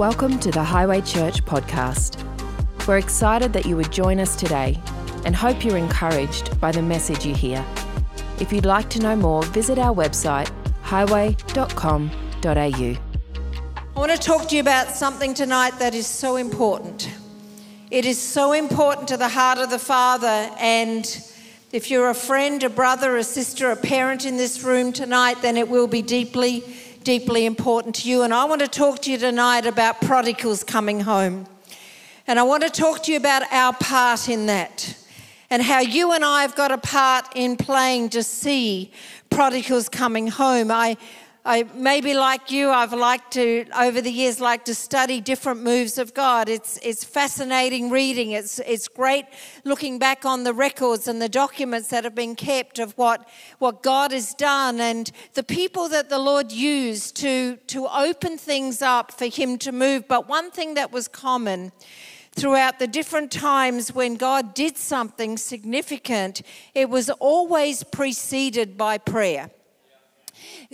Welcome to the Highway Church podcast. We're excited that you would join us today and hope you're encouraged by the message you hear. If you'd like to know more, visit our website highway.com.au. I want to talk to you about something tonight that is so important. It is so important to the heart of the Father. And if you're a friend, a brother, a sister, a parent in this room tonight, then it will be deeply, deeply important to you. And I want to talk to you tonight about prodigals coming home. And I want to talk to you about our part in that and how you and I have got a part in playing to see prodigals coming home. I, I maybe like you, I've liked to over the years like to study different moves of God. It's it's fascinating reading. It's it's great looking back on the records and the documents that have been kept of what what God has done and the people that the Lord used to to open things up for him to move. But one thing that was common throughout the different times when God did something significant, it was always preceded by prayer.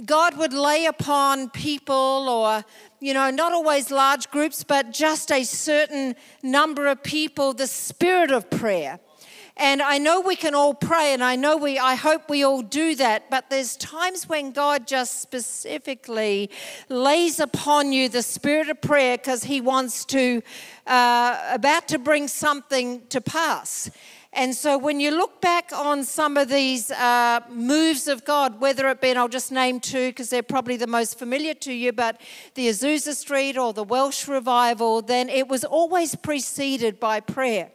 God would lay upon people, or, you know, not always large groups, but just a certain number of people, the spirit of prayer. And I know we can all pray, and I know we, I hope we all do that, but there's times when God just specifically lays upon you the spirit of prayer because He wants to, uh, about to bring something to pass. And so when you look back on some of these uh, moves of God, whether it be, and I'll just name two because they're probably the most familiar to you, but the Azusa Street or the Welsh revival, then it was always preceded by prayer.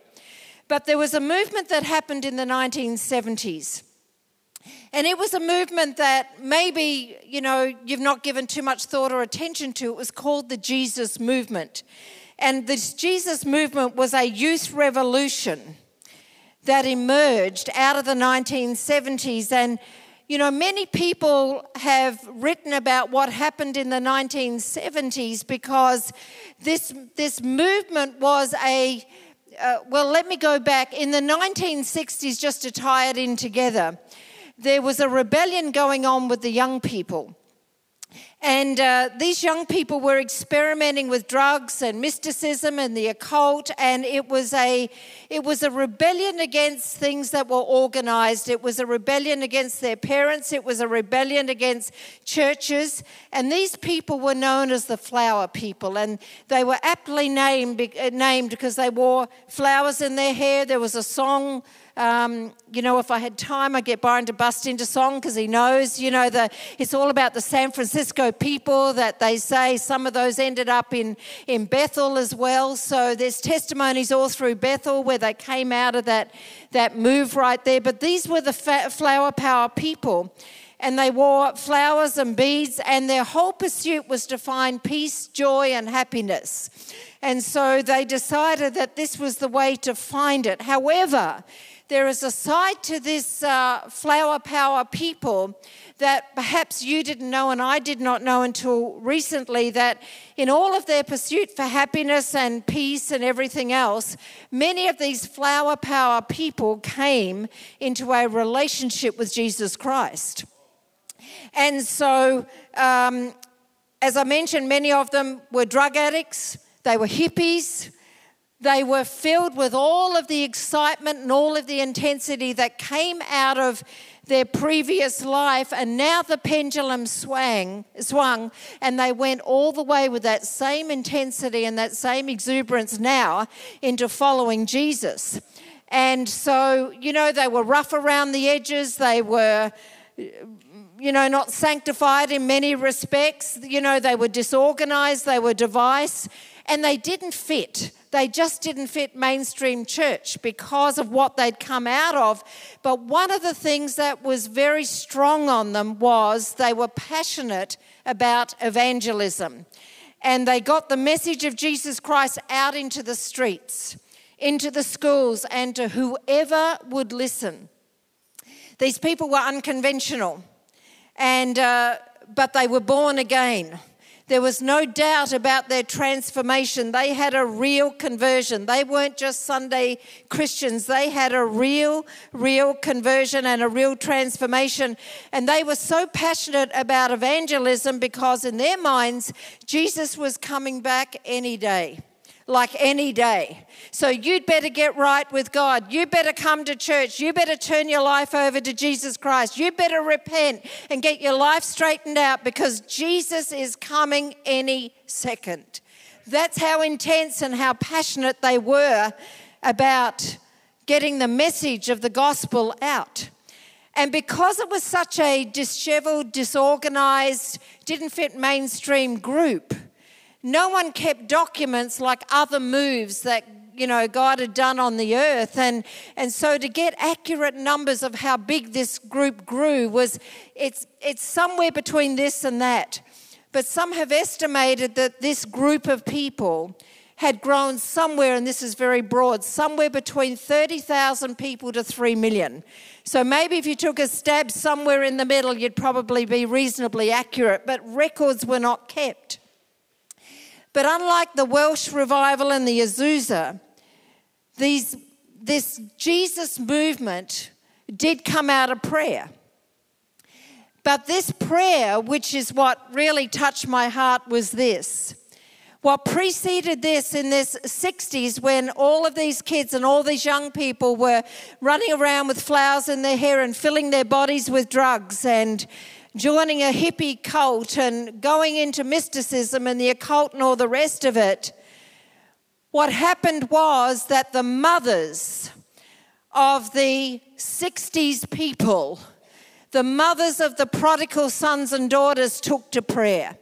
But there was a movement that happened in the 1970s. And it was a movement that maybe, you know, you've not given too much thought or attention to. It was called the Jesus Movement. And this Jesus Movement was a youth revolution that emerged out of the 1970s. And, you know, many people have written about what happened in the 1970s because this, this movement was a uh, well, let me go back. In the 1960s, just to tie it in together, there was a rebellion going on with the young people. And uh, these young people were experimenting with drugs and mysticism and the occult, and it was a it was a rebellion against things that were organized. It was a rebellion against their parents. It was a rebellion against churches. And these people were known as the flower people, and they were aptly named uh, named because they wore flowers in their hair. There was a song um, you know, if I had time, I'd get Byron to bust into song because he knows, you know, the, it's all about the San Francisco people that they say some of those ended up in, in Bethel as well. So there's testimonies all through Bethel where they came out of that, that move right there. But these were the flower power people and they wore flowers and beads, and their whole pursuit was to find peace, joy, and happiness. And so they decided that this was the way to find it. However, there is a side to this uh, flower power people that perhaps you didn't know and I did not know until recently that in all of their pursuit for happiness and peace and everything else, many of these flower power people came into a relationship with Jesus Christ. And so, um, as I mentioned, many of them were drug addicts, they were hippies they were filled with all of the excitement and all of the intensity that came out of their previous life, and now the pendulum swang, swung, and they went all the way with that same intensity and that same exuberance now into following Jesus. And so, you know, they were rough around the edges, they were you know, not sanctified in many respects. You know, they were disorganized, they were device, and they didn't fit. They just didn't fit mainstream church because of what they'd come out of. But one of the things that was very strong on them was they were passionate about evangelism. And they got the message of Jesus Christ out into the streets, into the schools, and to whoever would listen. These people were unconventional, and, uh, but they were born again. There was no doubt about their transformation. They had a real conversion. They weren't just Sunday Christians, they had a real, real conversion and a real transformation. And they were so passionate about evangelism because, in their minds, Jesus was coming back any day like any day. So you'd better get right with God. You better come to church. You better turn your life over to Jesus Christ. You better repent and get your life straightened out because Jesus is coming any second. That's how intense and how passionate they were about getting the message of the gospel out. And because it was such a disheveled, disorganized, didn't fit mainstream group, no one kept documents like other moves that you know God had done on the earth. And and so to get accurate numbers of how big this group grew was it's it's somewhere between this and that. But some have estimated that this group of people had grown somewhere and this is very broad somewhere between 30,000 people to 3 million. So maybe if you took a stab somewhere in the middle you'd probably be reasonably accurate but records were not kept but unlike the Welsh revival and the Azusa, these, this Jesus movement did come out of prayer. But this prayer, which is what really touched my heart, was this. What preceded this in this 60s, when all of these kids and all these young people were running around with flowers in their hair and filling their bodies with drugs and joining a hippie cult and going into mysticism and the occult and all the rest of it, what happened was that the mothers of the 60s people, the mothers of the prodigal sons and daughters, took to prayer.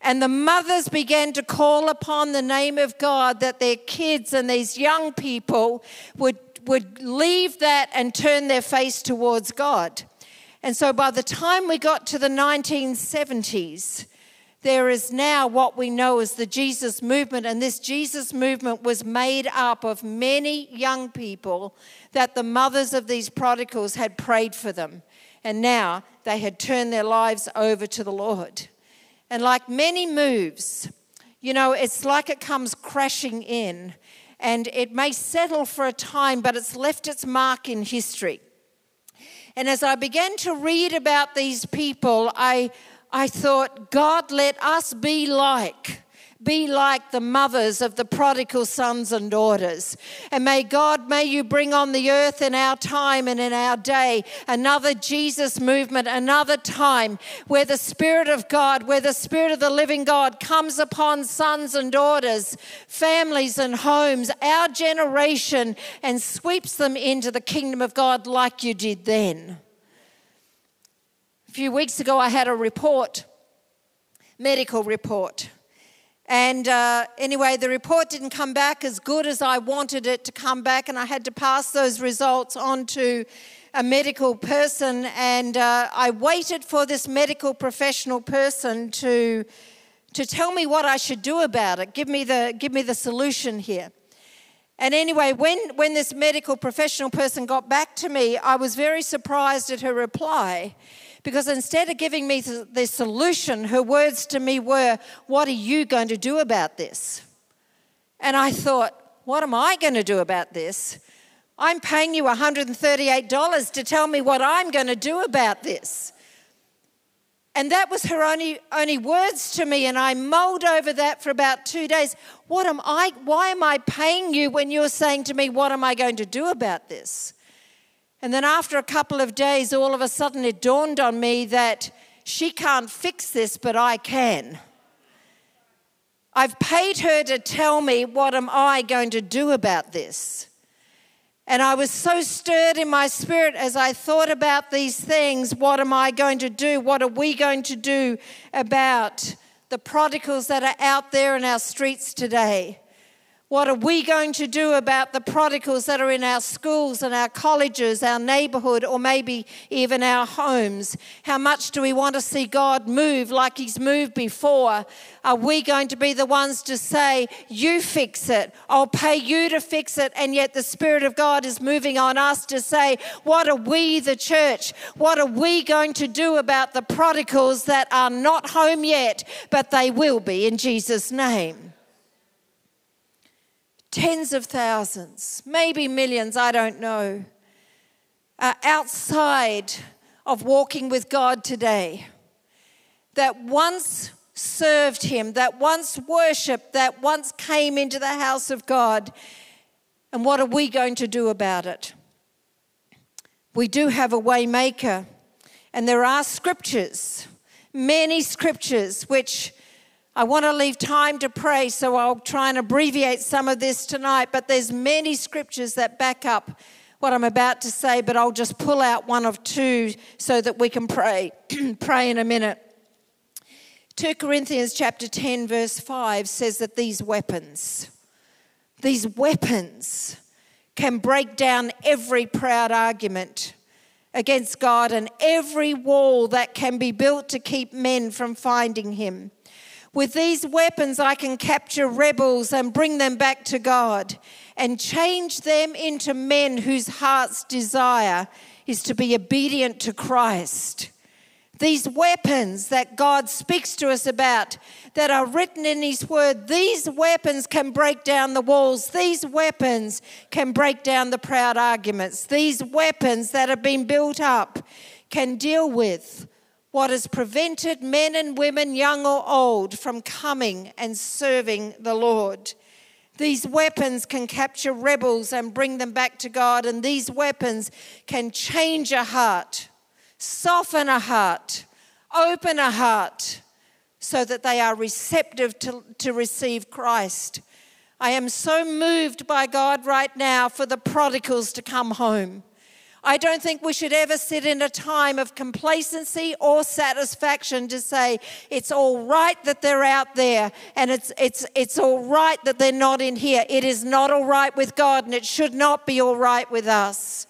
And the mothers began to call upon the name of God that their kids and these young people would, would leave that and turn their face towards God. And so by the time we got to the 1970s, there is now what we know as the Jesus movement. And this Jesus movement was made up of many young people that the mothers of these prodigals had prayed for them. And now they had turned their lives over to the Lord. And like many moves, you know, it's like it comes crashing in and it may settle for a time, but it's left its mark in history. And as I began to read about these people, I, I thought, God, let us be like be like the mothers of the prodigal sons and daughters. And may God, may you bring on the earth in our time and in our day another Jesus movement, another time where the Spirit of God, where the Spirit of the living God comes upon sons and daughters, families and homes, our generation, and sweeps them into the kingdom of God like you did then. A few weeks ago, I had a report, medical report and uh, anyway, the report didn't come back as good as I wanted it to come back, and I had to pass those results on to a medical person. And uh, I waited for this medical professional person to, to tell me what I should do about it, give me the, give me the solution here. And anyway, when, when this medical professional person got back to me, I was very surprised at her reply because instead of giving me the solution, her words to me were, What are you going to do about this? And I thought, What am I going to do about this? I'm paying you $138 to tell me what I'm going to do about this. And that was her only, only words to me, and I mulled over that for about two days. What am I, why am I paying you when you're saying to me, What am I going to do about this? And then after a couple of days, all of a sudden it dawned on me that she can't fix this, but I can. I've paid her to tell me what am I going to do about this. And I was so stirred in my spirit as I thought about these things. What am I going to do? What are we going to do about the prodigals that are out there in our streets today? What are we going to do about the prodigals that are in our schools and our colleges, our neighborhood, or maybe even our homes? How much do we want to see God move like He's moved before? Are we going to be the ones to say, You fix it, I'll pay you to fix it? And yet the Spirit of God is moving on us to say, What are we, the church? What are we going to do about the prodigals that are not home yet, but they will be in Jesus' name? Tens of thousands, maybe millions, I don't know, are outside of walking with God today that once served Him, that once worshiped, that once came into the house of God. And what are we going to do about it? We do have a waymaker, and there are scriptures, many scriptures, which I want to leave time to pray, so I'll try and abbreviate some of this tonight, but there's many scriptures that back up what I'm about to say, but I'll just pull out one of two so that we can pray. pray in a minute. 2 Corinthians chapter 10 verse 5 says that these weapons these weapons can break down every proud argument against God and every wall that can be built to keep men from finding him. With these weapons, I can capture rebels and bring them back to God and change them into men whose heart's desire is to be obedient to Christ. These weapons that God speaks to us about, that are written in His Word, these weapons can break down the walls. These weapons can break down the proud arguments. These weapons that have been built up can deal with what has prevented men and women, young or old, from coming and serving the Lord. These weapons can capture rebels and bring them back to God, and these weapons can change a heart, soften a heart, open a heart, so that they are receptive to, to receive Christ. I am so moved by God right now for the prodigals to come home. I don't think we should ever sit in a time of complacency or satisfaction to say it's all right that they're out there and it's, it's, it's all right that they're not in here. It is not all right with God and it should not be all right with us.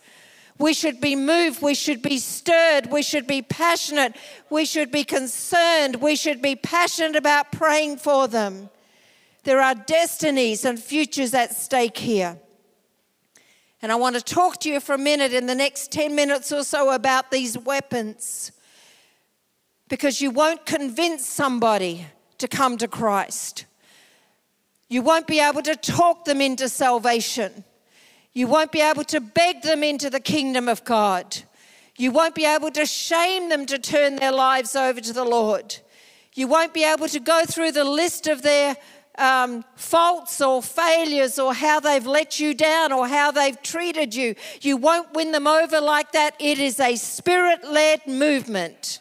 We should be moved. We should be stirred. We should be passionate. We should be concerned. We should be passionate about praying for them. There are destinies and futures at stake here. And I want to talk to you for a minute in the next 10 minutes or so about these weapons. Because you won't convince somebody to come to Christ. You won't be able to talk them into salvation. You won't be able to beg them into the kingdom of God. You won't be able to shame them to turn their lives over to the Lord. You won't be able to go through the list of their um, faults or failures or how they've let you down or how they've treated you. You won't win them over like that. It is a spirit led movement.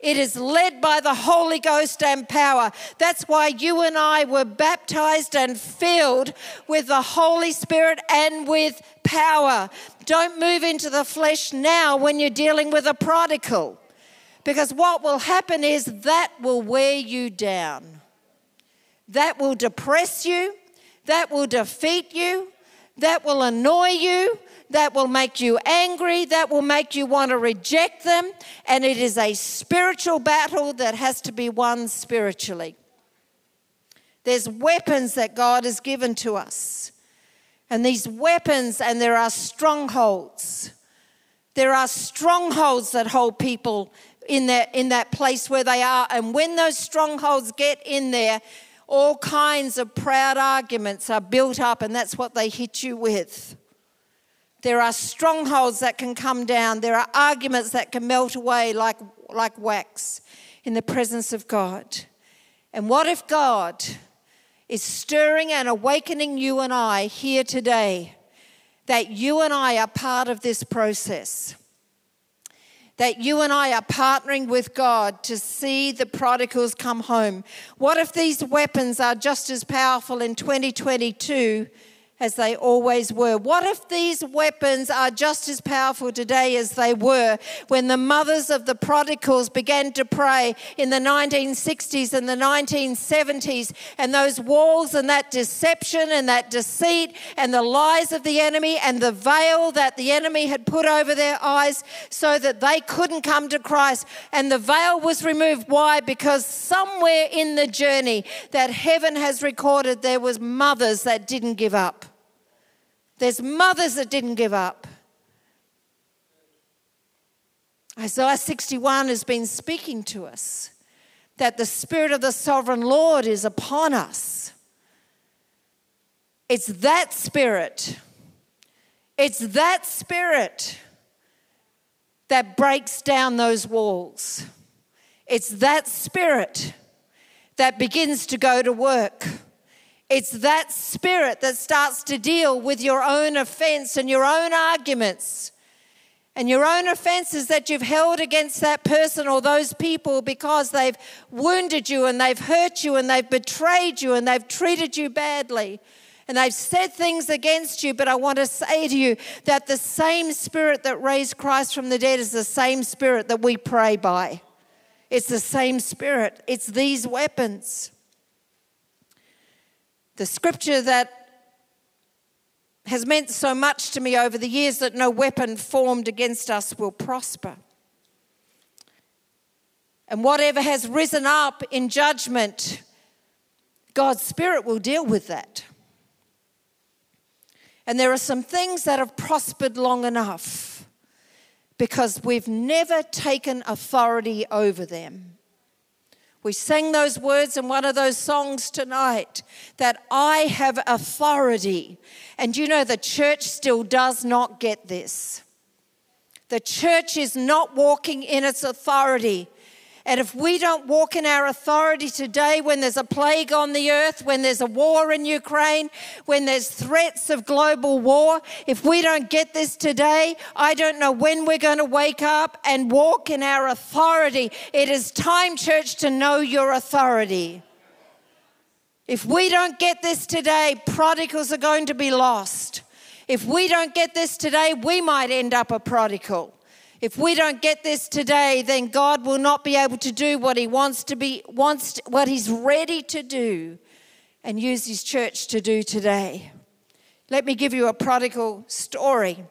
It is led by the Holy Ghost and power. That's why you and I were baptized and filled with the Holy Spirit and with power. Don't move into the flesh now when you're dealing with a prodigal, because what will happen is that will wear you down that will depress you, that will defeat you, that will annoy you, that will make you angry, that will make you want to reject them. And it is a spiritual battle that has to be won spiritually. There's weapons that God has given to us. And these weapons, and there are strongholds. There are strongholds that hold people in that, in that place where they are. And when those strongholds get in there, all kinds of proud arguments are built up, and that's what they hit you with. There are strongholds that can come down. There are arguments that can melt away like, like wax in the presence of God. And what if God is stirring and awakening you and I here today that you and I are part of this process? That you and I are partnering with God to see the prodigals come home? What if these weapons are just as powerful in 2022 as they always were. What if these weapons are just as powerful today as they were when the mothers of the prodigals began to pray in the 1960s and the 1970s, and those walls and that deception and that deceit and the lies of the enemy and the veil that the enemy had put over their eyes so that they couldn't come to Christ? And the veil was removed. Why? Because somewhere in the journey that heaven has recorded, there was mothers that didn't give up. There's mothers that didn't give up. Isaiah 61 has been speaking to us that the Spirit of the Sovereign Lord is upon us. It's that Spirit, it's that Spirit that breaks down those walls. It's that Spirit that begins to go to work. It's that spirit that starts to deal with your own offense and your own arguments and your own offenses that you've held against that person or those people because they've wounded you and they've hurt you and they've betrayed you and they've treated you badly and they've said things against you. But I want to say to you that the same spirit that raised Christ from the dead is the same spirit that we pray by. It's the same spirit, it's these weapons. The scripture that has meant so much to me over the years that no weapon formed against us will prosper. And whatever has risen up in judgment, God's Spirit will deal with that. And there are some things that have prospered long enough because we've never taken authority over them. We sang those words in one of those songs tonight that I have authority. And you know, the church still does not get this. The church is not walking in its authority. And if we don't walk in our authority today, when there's a plague on the earth, when there's a war in Ukraine, when there's threats of global war, if we don't get this today, I don't know when we're going to wake up and walk in our authority. It is time, church, to know your authority. If we don't get this today, prodigals are going to be lost. If we don't get this today, we might end up a prodigal. If we don't get this today, then God will not be able to do what He wants to be, wants what He's ready to do and use His church to do today. Let me give you a prodigal story.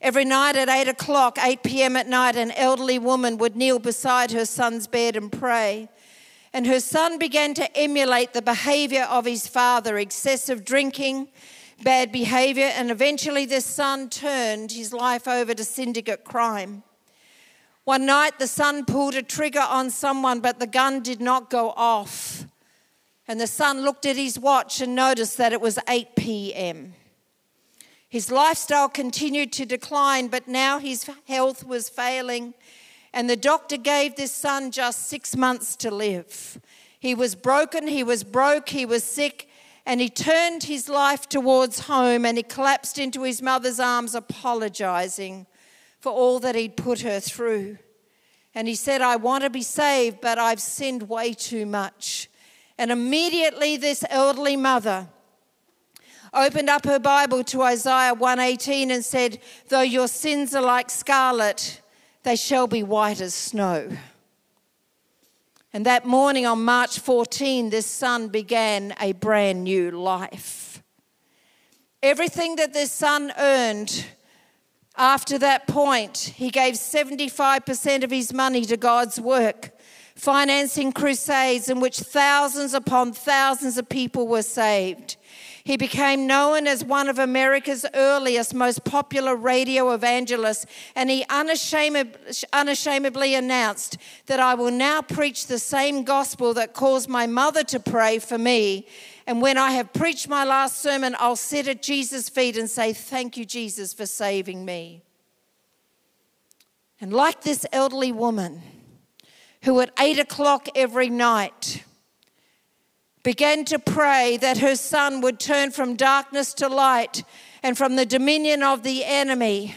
Every night at 8 o'clock, 8 p.m. at night, an elderly woman would kneel beside her son's bed and pray. And her son began to emulate the behavior of his father excessive drinking, bad behavior, and eventually this son turned his life over to syndicate crime. One night, the son pulled a trigger on someone, but the gun did not go off. And the son looked at his watch and noticed that it was 8 p.m. His lifestyle continued to decline, but now his health was failing, and the doctor gave this son just six months to live. He was broken, he was broke, he was sick, and he turned his life towards home and he collapsed into his mother's arms, apologizing for all that he'd put her through. And he said, I want to be saved, but I've sinned way too much. And immediately, this elderly mother opened up her Bible to Isaiah 118 and said, Though your sins are like scarlet, they shall be white as snow. And that morning on March 14, this son began a brand new life. Everything that this son earned after that point, he gave 75% of his money to God's work, financing crusades in which thousands upon thousands of people were saved. He became known as one of America's earliest, most popular radio evangelists, and he unashamedly announced that I will now preach the same gospel that caused my mother to pray for me. And when I have preached my last sermon, I'll sit at Jesus' feet and say, Thank you, Jesus, for saving me. And like this elderly woman who at eight o'clock every night, began to pray that her son would turn from darkness to light and from the dominion of the enemy.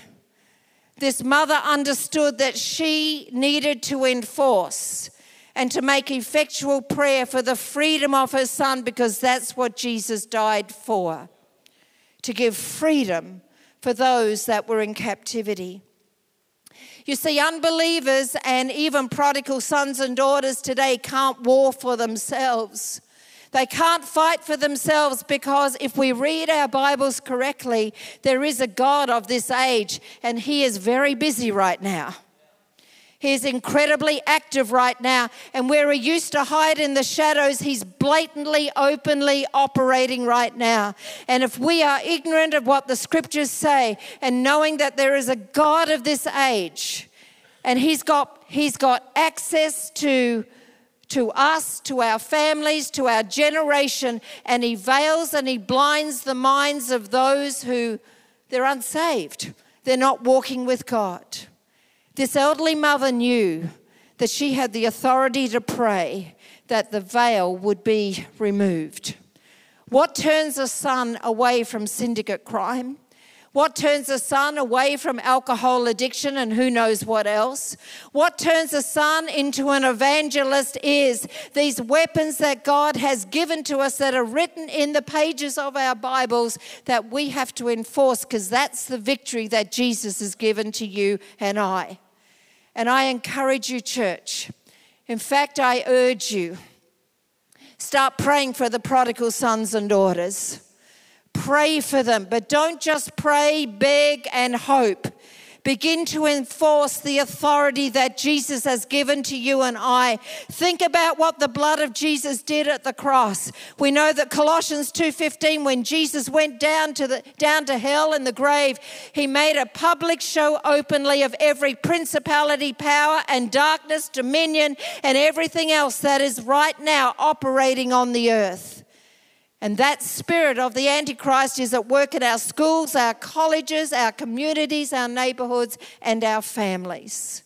This mother understood that she needed to enforce and to make effectual prayer for the freedom of her son because that's what Jesus died for. to give freedom for those that were in captivity. You see, unbelievers and even prodigal sons and daughters today can't war for themselves. They can't fight for themselves because if we read our Bibles correctly, there is a God of this age and He is very busy right now. He's incredibly active right now. And where he used to hide in the shadows, he's blatantly, openly operating right now. And if we are ignorant of what the scriptures say and knowing that there is a God of this age and he's got, he's got access to, to us, to our families, to our generation, and he veils and he blinds the minds of those who they're unsaved. They're not walking with God. This elderly mother knew that she had the authority to pray that the veil would be removed. What turns a son away from syndicate crime? What turns a son away from alcohol addiction and who knows what else? What turns a son into an evangelist is these weapons that God has given to us that are written in the pages of our Bibles that we have to enforce because that's the victory that Jesus has given to you and I. And I encourage you, church. In fact, I urge you start praying for the prodigal sons and daughters. Pray for them, but don't just pray, beg, and hope. Begin to enforce the authority that Jesus has given to you and I. Think about what the blood of Jesus did at the cross. We know that Colossians 2:15 when Jesus went down to the down to hell in the grave, he made a public show openly of every principality, power and darkness, dominion and everything else that is right now operating on the earth. And that spirit of the Antichrist is at work in our schools, our colleges, our communities, our neighborhoods, and our families.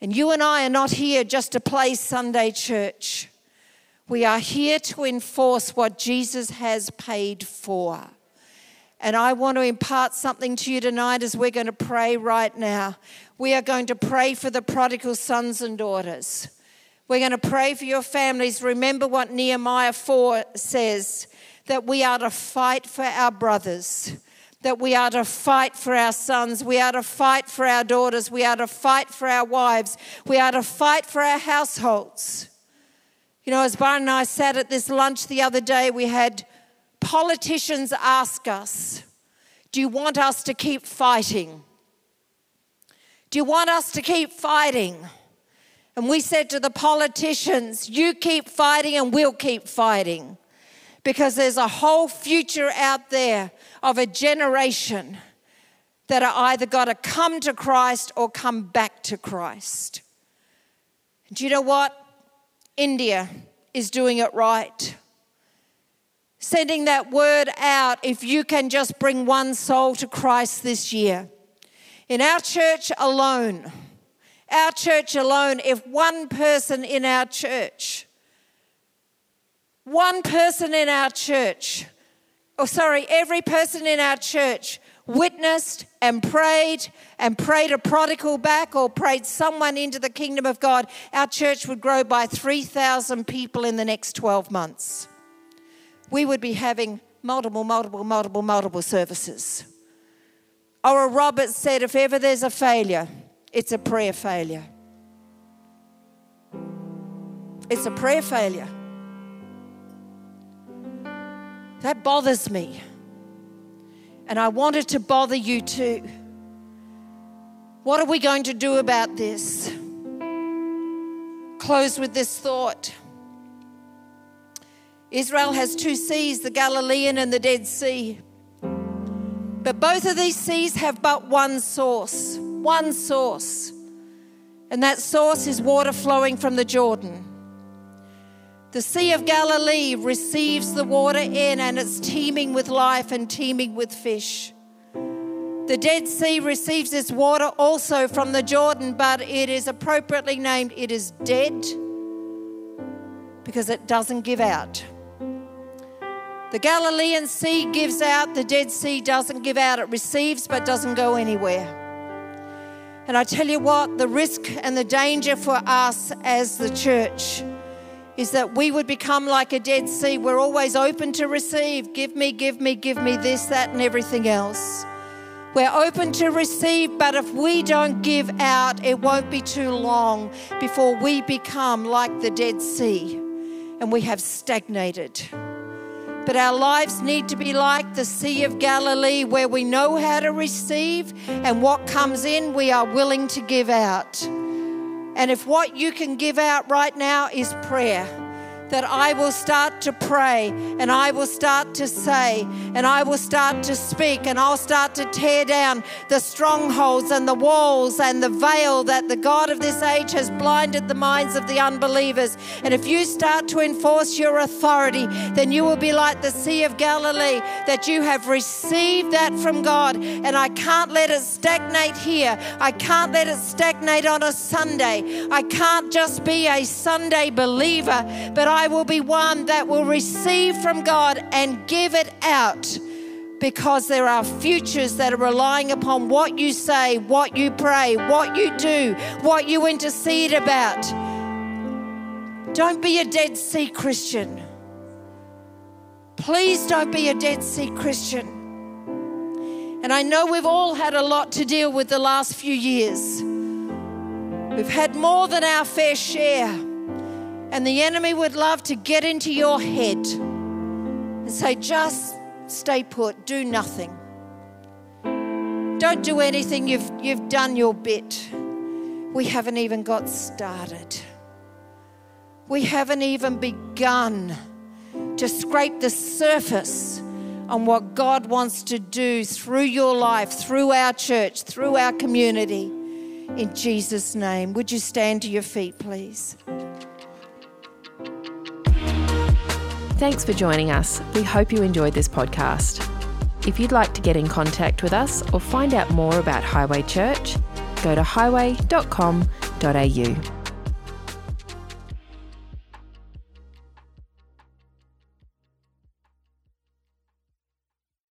And you and I are not here just to play Sunday church. We are here to enforce what Jesus has paid for. And I want to impart something to you tonight as we're going to pray right now. We are going to pray for the prodigal sons and daughters. We're going to pray for your families. Remember what Nehemiah 4 says that we are to fight for our brothers, that we are to fight for our sons, we are to fight for our daughters, we are to fight for our wives, we are to fight for our households. You know, as Byron and I sat at this lunch the other day, we had politicians ask us, Do you want us to keep fighting? Do you want us to keep fighting? And we said to the politicians, you keep fighting and we'll keep fighting. Because there's a whole future out there of a generation that are either got to come to Christ or come back to Christ. Do you know what? India is doing it right. Sending that word out if you can just bring one soul to Christ this year. In our church alone, our church alone, if one person in our church, one person in our church, or oh, sorry, every person in our church witnessed and prayed and prayed a prodigal back or prayed someone into the kingdom of God, our church would grow by 3,000 people in the next 12 months. We would be having multiple, multiple, multiple, multiple services. Oral Roberts said if ever there's a failure, it's a prayer failure. It's a prayer failure. That bothers me. And I wanted to bother you too. What are we going to do about this? Close with this thought. Israel has two seas, the Galilean and the Dead Sea. But both of these seas have but one source one source, and that source is water flowing from the Jordan. The Sea of Galilee receives the water in, and it's teeming with life and teeming with fish. The Dead Sea receives its water also from the Jordan, but it is appropriately named, it is dead because it doesn't give out. The Galilean Sea gives out, the Dead Sea doesn't give out. It receives but doesn't go anywhere. And I tell you what, the risk and the danger for us as the church is that we would become like a Dead Sea. We're always open to receive. Give me, give me, give me this, that, and everything else. We're open to receive, but if we don't give out, it won't be too long before we become like the Dead Sea and we have stagnated. But our lives need to be like the Sea of Galilee, where we know how to receive, and what comes in, we are willing to give out. And if what you can give out right now is prayer, that I will start to pray and I will start to say and I will start to speak and I'll start to tear down the strongholds and the walls and the veil that the God of this age has blinded the minds of the unbelievers. And if you start to enforce your authority, then you will be like the Sea of Galilee, that you have received that from God. And I can't let it stagnate here. I can't let it stagnate on a Sunday. I can't just be a Sunday believer, but I I will be one that will receive from God and give it out because there are futures that are relying upon what you say, what you pray, what you do, what you intercede about. Don't be a Dead Sea Christian. Please don't be a Dead Sea Christian. And I know we've all had a lot to deal with the last few years. We've had more than our fair share. And the enemy would love to get into your head and say, just stay put, do nothing. Don't do anything, you've, you've done your bit. We haven't even got started. We haven't even begun to scrape the surface on what God wants to do through your life, through our church, through our community. In Jesus' name, would you stand to your feet, please? Thanks for joining us. We hope you enjoyed this podcast. If you'd like to get in contact with us or find out more about Highway Church, go to highway.com.au.